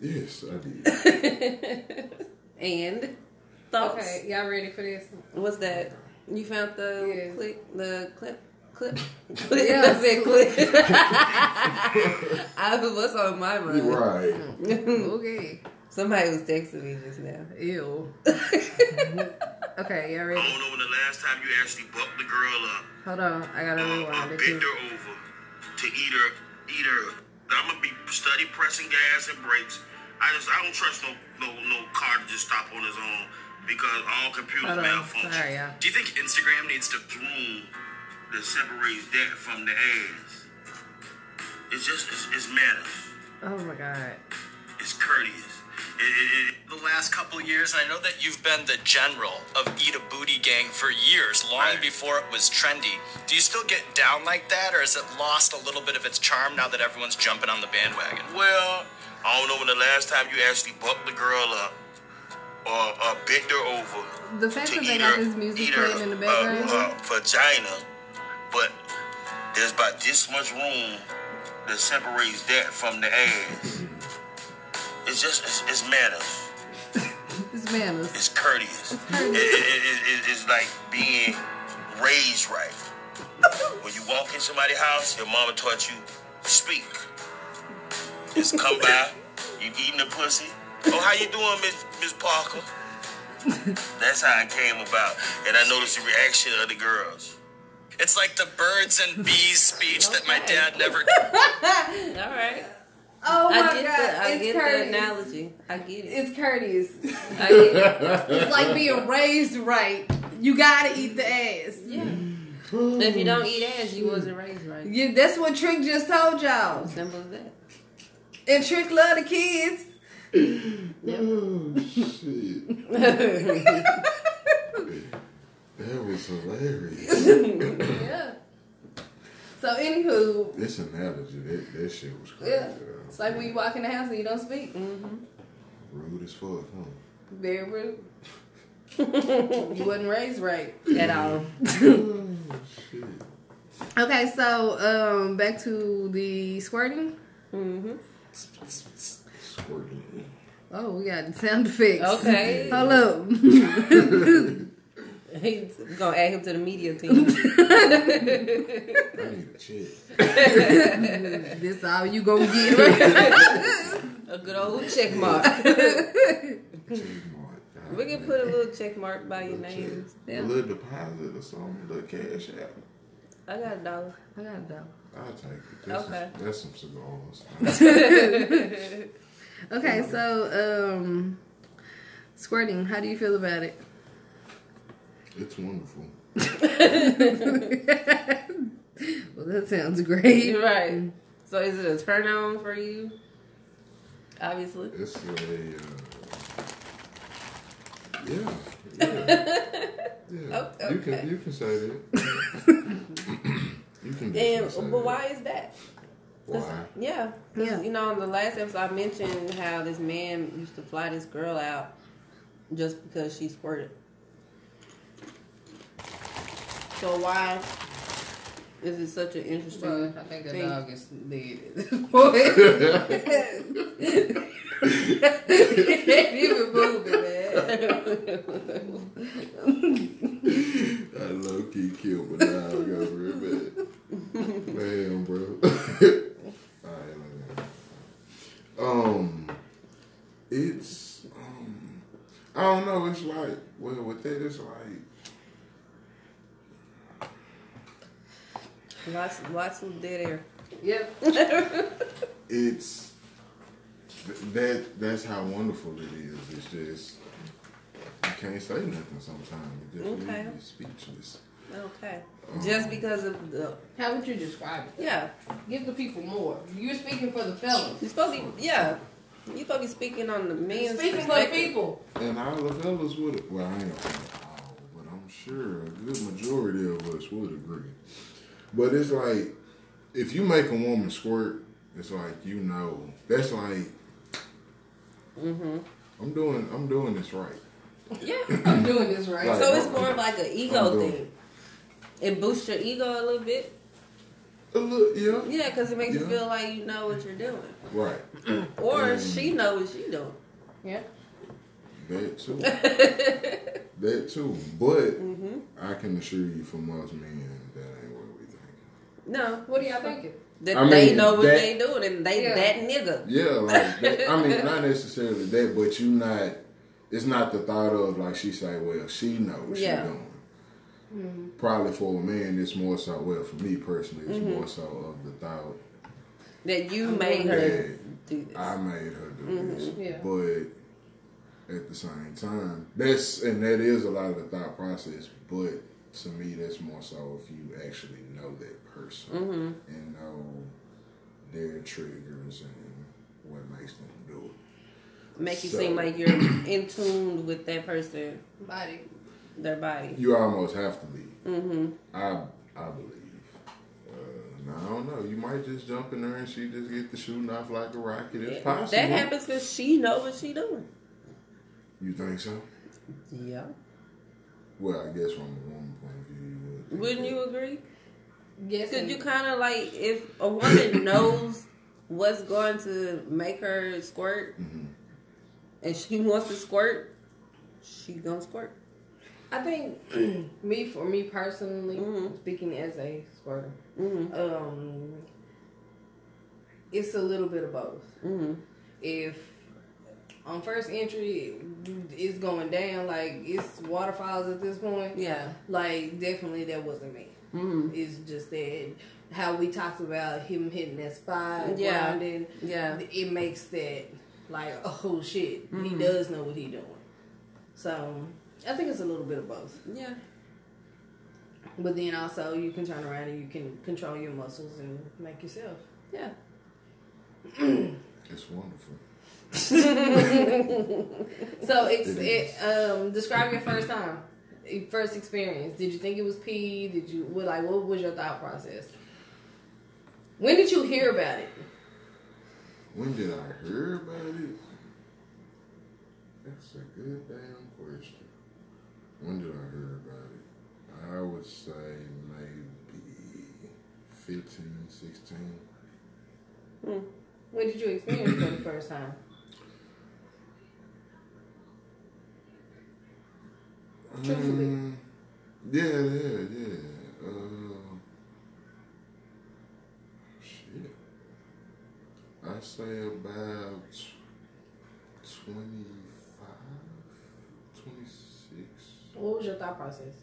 Yes, I did. [laughs] and thoughts. Okay, y'all ready for this? What's that? You found the Yes. click, the clip, clip. [laughs] clip. Yes. [laughs] I said clip. I was what's on my mind. right. okay. Somebody was texting me just now. Ew. okay, y'all ready? I don't know when the last time you actually bucked the girl up. Hold on. I gotta or, rewind or it. bend 'cause- her over to eat her, eat her. I'm gonna be study pressing gas and brakes. I just I don't trust no no no car to just stop on its own because all computers Hold malfunction. Sorry, y'all. Do you think Instagram needs to room that separates that from the ass? It's just it's, it's manners. Oh my god. It's courteous. It, it, it, the last couple of years, and I know that you've been the general of Eat a Booty Gang for years, long Right. before it was trendy. Do you still get down like that, or has it lost a little bit of its charm now that everyone's jumping on the bandwagon? Well, I don't know when the last time you actually bucked the girl up or, or bent her over The fact that they got her, this music playing in the uh, background. uh, vagina, but there's about this much room that separates that from the ass. It's just it's, it's manners. [laughs] It's manners. It's courteous. It, it, it, it, it's like being raised right. [laughs] when you walk in somebody's house, your mama taught you speak. Just come by, you eating the pussy. Oh, how you doing, Miss Miss Parker? That's how it came about, and I noticed the reaction of the girls. It's like the birds and bees speech that my dad never. [laughs] All right. Oh my I get god. the I it's get courteous. the analogy. I get it. It's courteous. I get it. [laughs] it's like being raised right. You gotta eat the ass. Yeah. if you don't eat ass, you wasn't raised right. You, that's what Trick just told y'all. Simple as that. And Trick love the kids. Oh shit. that was hilarious. Yeah. So anywho, this analogy, that, that shit was crazy. yeah. though. It's like when you walk in the house and you don't speak. Rude as fuck, huh? Very rude. you wasn't raised right. At all. Oh, shit. Okay, so um back to the squirting. Mm-hmm. Squirting. Oh, we got sound effects. Okay. Hello. [laughs] [laughs] He's gonna add him to the media team. I need a check. this all you gonna get right? a good old check mark. Check mark. God we can damn. put a little check mark by your name. check. A little deposit or something, a little cash out. I got a dollar. I got that. I'll take it. That's, Okay. some, that's some cigars. [laughs] [laughs] Okay, so um squirting, how do you feel about it? it's wonderful. [laughs] Well, that sounds great. Right. So is it a turn on for you? Obviously. It's a, uh, yeah, yeah, yeah. Oh, You can okay. you can say that. You can And but why is that? Why? Yeah. 'Cause, Yeah. You know, in the last episode, I mentioned how this man used to fly this girl out just because she squirted. So why is such an interesting Well, I think a thing? dog is dead. [laughs] Even moving, man. I low key killed my dog over it, man. Damn, bro. [laughs] Alright, man. Um, it's um, I don't know. It's like well, with that, it's like Lots, lots of dead air. Yep. [laughs] it's that. That's how wonderful it is. It's just you can't say nothing sometimes. You just Okay. leave you speechless. Okay. Just um, because of the How would you describe it? yeah, Give the people more. You're speaking for the fellas. you're supposed to be yeah. You're supposed to be speaking on the men's Speaking for the people. And all the fellas would, well, I ain't gonna say all, but I'm sure a good majority of us would agree. But it's like, if you make a woman squirt, it's like you know. That's like, Mm-hmm. I'm doing, I'm doing this right. Yeah. I'm doing this right. Right. So it's more of like an ego thing. It boosts your ego a little bit. A little, yeah, Yeah, because it makes you feel like you know what you're doing, right. [clears throat] or Mm. she knows what she's doing. Yeah. That too. [laughs] that too. But Mm-hmm. I can assure you, for most men, that ain't what we think. No, What are y'all thinking? that I they know what that- they doing and they Yeah. that nigga. Yeah, like [laughs] that, I mean, not necessarily that, but you not. It's not the thought of like she say, well, she knows what Yeah. she doing. Probably for a man, it's more so. Well, for me personally, it's Mm-hmm. more so of the thought That you made her do this. I made her do Mm-hmm. this. Yeah. But at the same time, that's and that is a lot of the thought process. But to me, that's more so if you actually know that person Mm-hmm. and know their triggers and what makes them do it. Make you seem like you're [clears throat] in tune with that person, Body. their body. You almost have to be. Mm-hmm. I I believe. Uh, now, I don't know. You might just jump in there and she just get the shooting off like a rocket. It's possible. That happens because she know what she doing. You think so? Yeah. Well, I guess from a woman point of view, you would. Wouldn't you agree? Yes. Because you kind of like if a woman [coughs] knows what's going to make her squirt, Mhm. and she wants to squirt, she gonna squirt. I think [clears throat] me for me personally, Mhm. speaking as a squirter, Mm-hmm. um, it's a little bit of both. Mm-hmm. If on first entry it's going down like it's waterfalls at this point, Yeah. like definitely that wasn't me. Mm-hmm. It's just that how we talked about him hitting that spot, Yeah. grinding, Yeah. it makes that like oh shit, he Mhm. does know what he doing. So I think it's a little bit of both. Yeah. But then also you can turn around and you can control your muscles and make yourself. Yeah. It's wonderful. [laughs] So [laughs] ex- It it, is. um, describe your first time, your first experience. Did you think it was pee? Did you what like what was your thought process? When did you hear about it? When did I hear about it? That's a good damn question. When did I hear about it? I would say maybe 15, 16. Hmm. When did you experience it for the first time? Truthfully. Mm, yeah, yeah, yeah. Uh, shit. I say about 25, 26. What was your thought process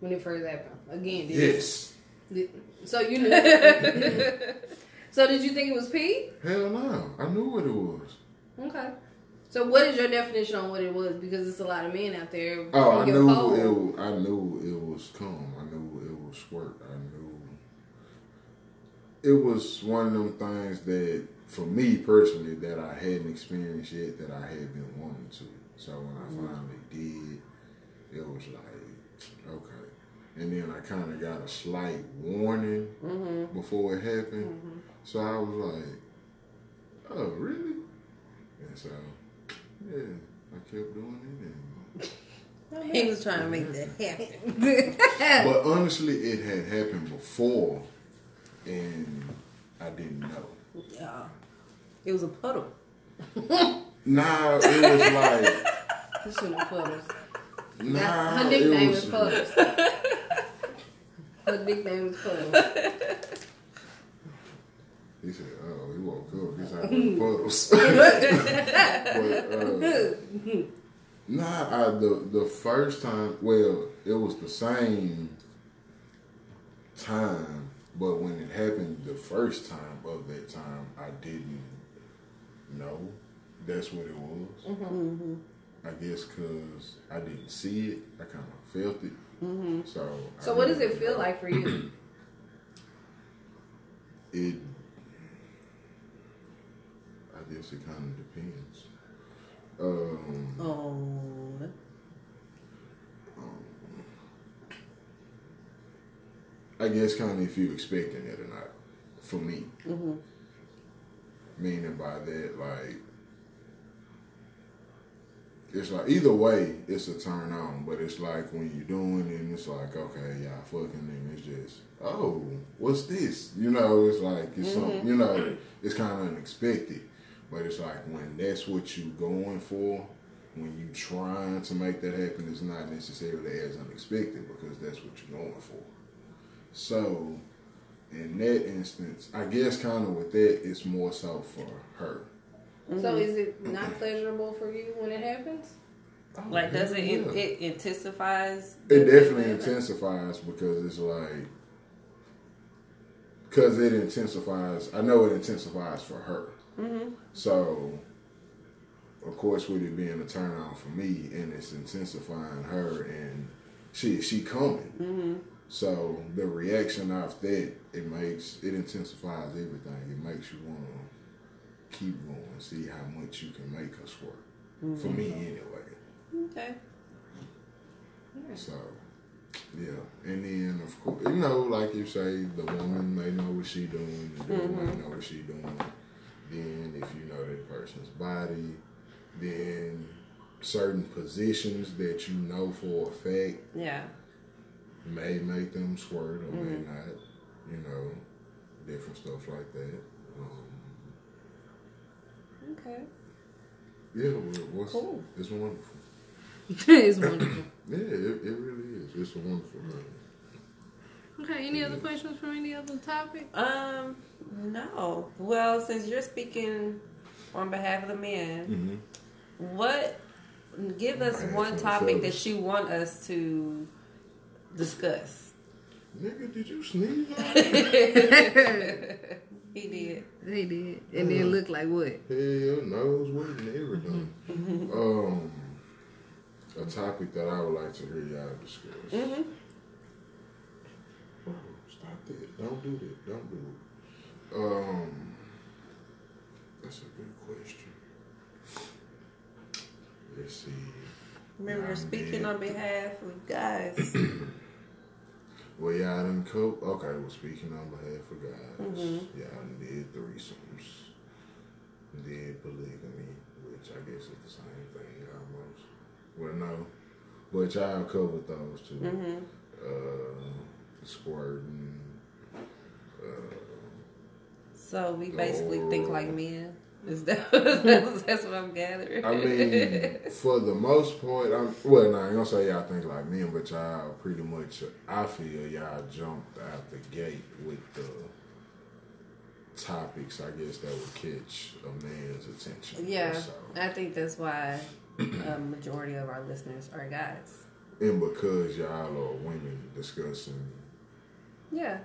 when it first happened? Again, did Yes. did- so you knew. [laughs] so did you think it was pee? Hell no. I knew what it was. Okay. So what is your definition on what it was? Because it's a lot of men out there. Oh, I knew it. I knew it was cum. I knew it was squirt. I knew it was one of them things that, for me personally, that I hadn't experienced yet. That I had been wanting to. So when I mm-hmm. finally did, it was like, okay. And then I kind of got a slight warning mm-hmm. before it happened. Mm-hmm. So I was like, oh, really? And so, yeah, I kept doing it. And [laughs] He was trying to make that happen. But honestly, it had happened before, and I didn't know. yeah. It was a puddle. [laughs] Nah, it was like You shouldn't have put us. nah. Her nickname was, is Puddles. Her nickname is Puddles. He said, "Oh, he woke cook. It's out the but, uh, [laughs] nah, I, the the first time, well, it was the same time, but when it happened the first time of that time, I didn't know that's what it was. Mm-hmm. I guess because I didn't see it, I kind of felt it. Mm-hmm. So, So I what does it feel know. like for you? It, I guess it kind of depends. Um, Oh. I guess kind of if you're expecting it or not. For me, Mm-hmm. meaning by that, like, it's like either way, it's a turn on. But it's like when you're doing it, and it's like, okay, yeah, fucking, and it's just, oh, what's this? You know, it's like it's something. You know, it's kind of unexpected. But it's like when that's what you're going for, when you trying to make that happen, it's not necessarily as unexpected because that's what you're going for. So, in that instance, I guess kind of with that, it's more so for her. So mm-hmm. is it not pleasurable for you when it happens? Oh, like, does it, Yeah. it, it intensifies? It definitely feeling? intensifies because it's like, because it intensifies. I know it intensifies for her. Mm-hmm. So, of course, with it being a turn on for me, and it's intensifying her, and she she coming. Mm-hmm. So the reaction off that it makes it intensifies everything. It makes you want to keep going, see how much you can make us work. For me, anyway. Okay. So, yeah. And then, of course, you know, like you say, the woman may know what she doing, the dude may know what she doing. Then, if you know that person's body, then certain positions that you know for a fact Yeah. may make them squirt or may not, you know, different stuff like that. Um, Okay. yeah, well, Cool. it's wonderful. [laughs] it's wonderful. [coughs] Yeah, it, it really is. It's a wonderful thing. Okay, any other questions from any other topic? Um, no. Well, since you're speaking on behalf of the men, Mm-hmm. what give us Behalf one topic that you want us to discuss? Nigga, did you sneeze? [laughs] He did. He did. And then look like what? Hell, yeah, nose, wet, and everything. um, a topic that I would like to hear y'all discuss. Mm-hmm. Stop that! Don't do that! Don't do it. Um, that's a good question. Let's see. Remember, I'm speaking dead. on behalf of guys. [clears throat] Well, y'all done cope. Okay, well, speaking on behalf of guys, Mhm. y'all done did threesomes, did polygamy, which I guess is the same thing almost. Well, no, but y'all covered those 2 Mhm. Uh, squirting. So we basically think like men. Is that [laughs] that's, that's what I'm gathering? I mean, for the most part, I'm well. Nah, I gonna say y'all think like men, but y'all pretty much. I feel y'all jumped out the gate with the topics. I guess that would catch a man's attention. yeah, So, I think that's why a majority of our listeners are guys. and because y'all are women discussing Yeah.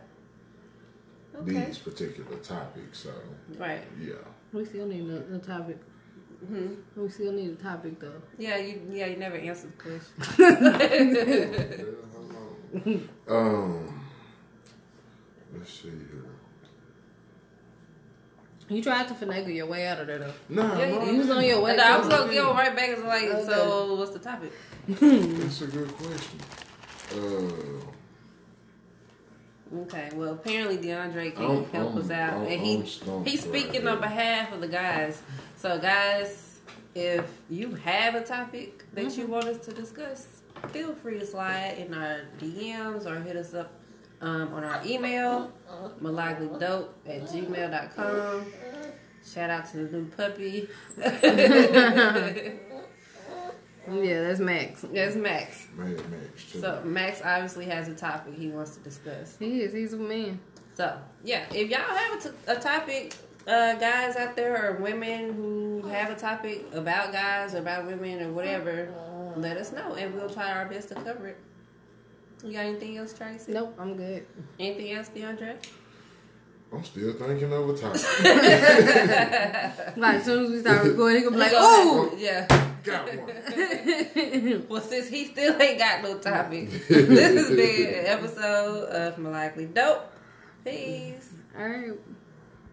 Okay. these particular topics, so Right. yeah. We still need a, a topic. hmm We still need a topic though. Yeah, you yeah you never answered the question. [laughs] Um, let's see here. You tried to finagle your way out of there though. Nah, Yeah, no, You was on your way. And I was gonna go right back and like, Okay. so what's the topic? That's a good question. Uh, Okay, well apparently DeAndre can I'm- help us I'm- out, I'm- and he I'm he's speaking here. on behalf of the guys. So guys, if you have a topic that you want us to discuss, feel free to slide in our DMs or hit us up um, on our email, malaglydope at gmail.com. Shout out to the new puppy. [laughs] [laughs] Yeah, that's Max. That's Max. Mad Max. too. So Max obviously has a topic he wants to discuss. He is. He's a man. So yeah, if y'all have a, t- a topic, uh, guys out there or women who have a topic about guys or about women or whatever, let us know and we'll try our best to cover it. You got anything else, Tracy? Nope, I'm good. Anything else, DeAndre? I'm still thinking of a time. [laughs] Like as soon as we start recording, he'll be like, "Oh, yeah. Got one. [laughs] Well, since he still ain't got no topic, [laughs] this has been an episode of Malakely Dope. Peace. all right."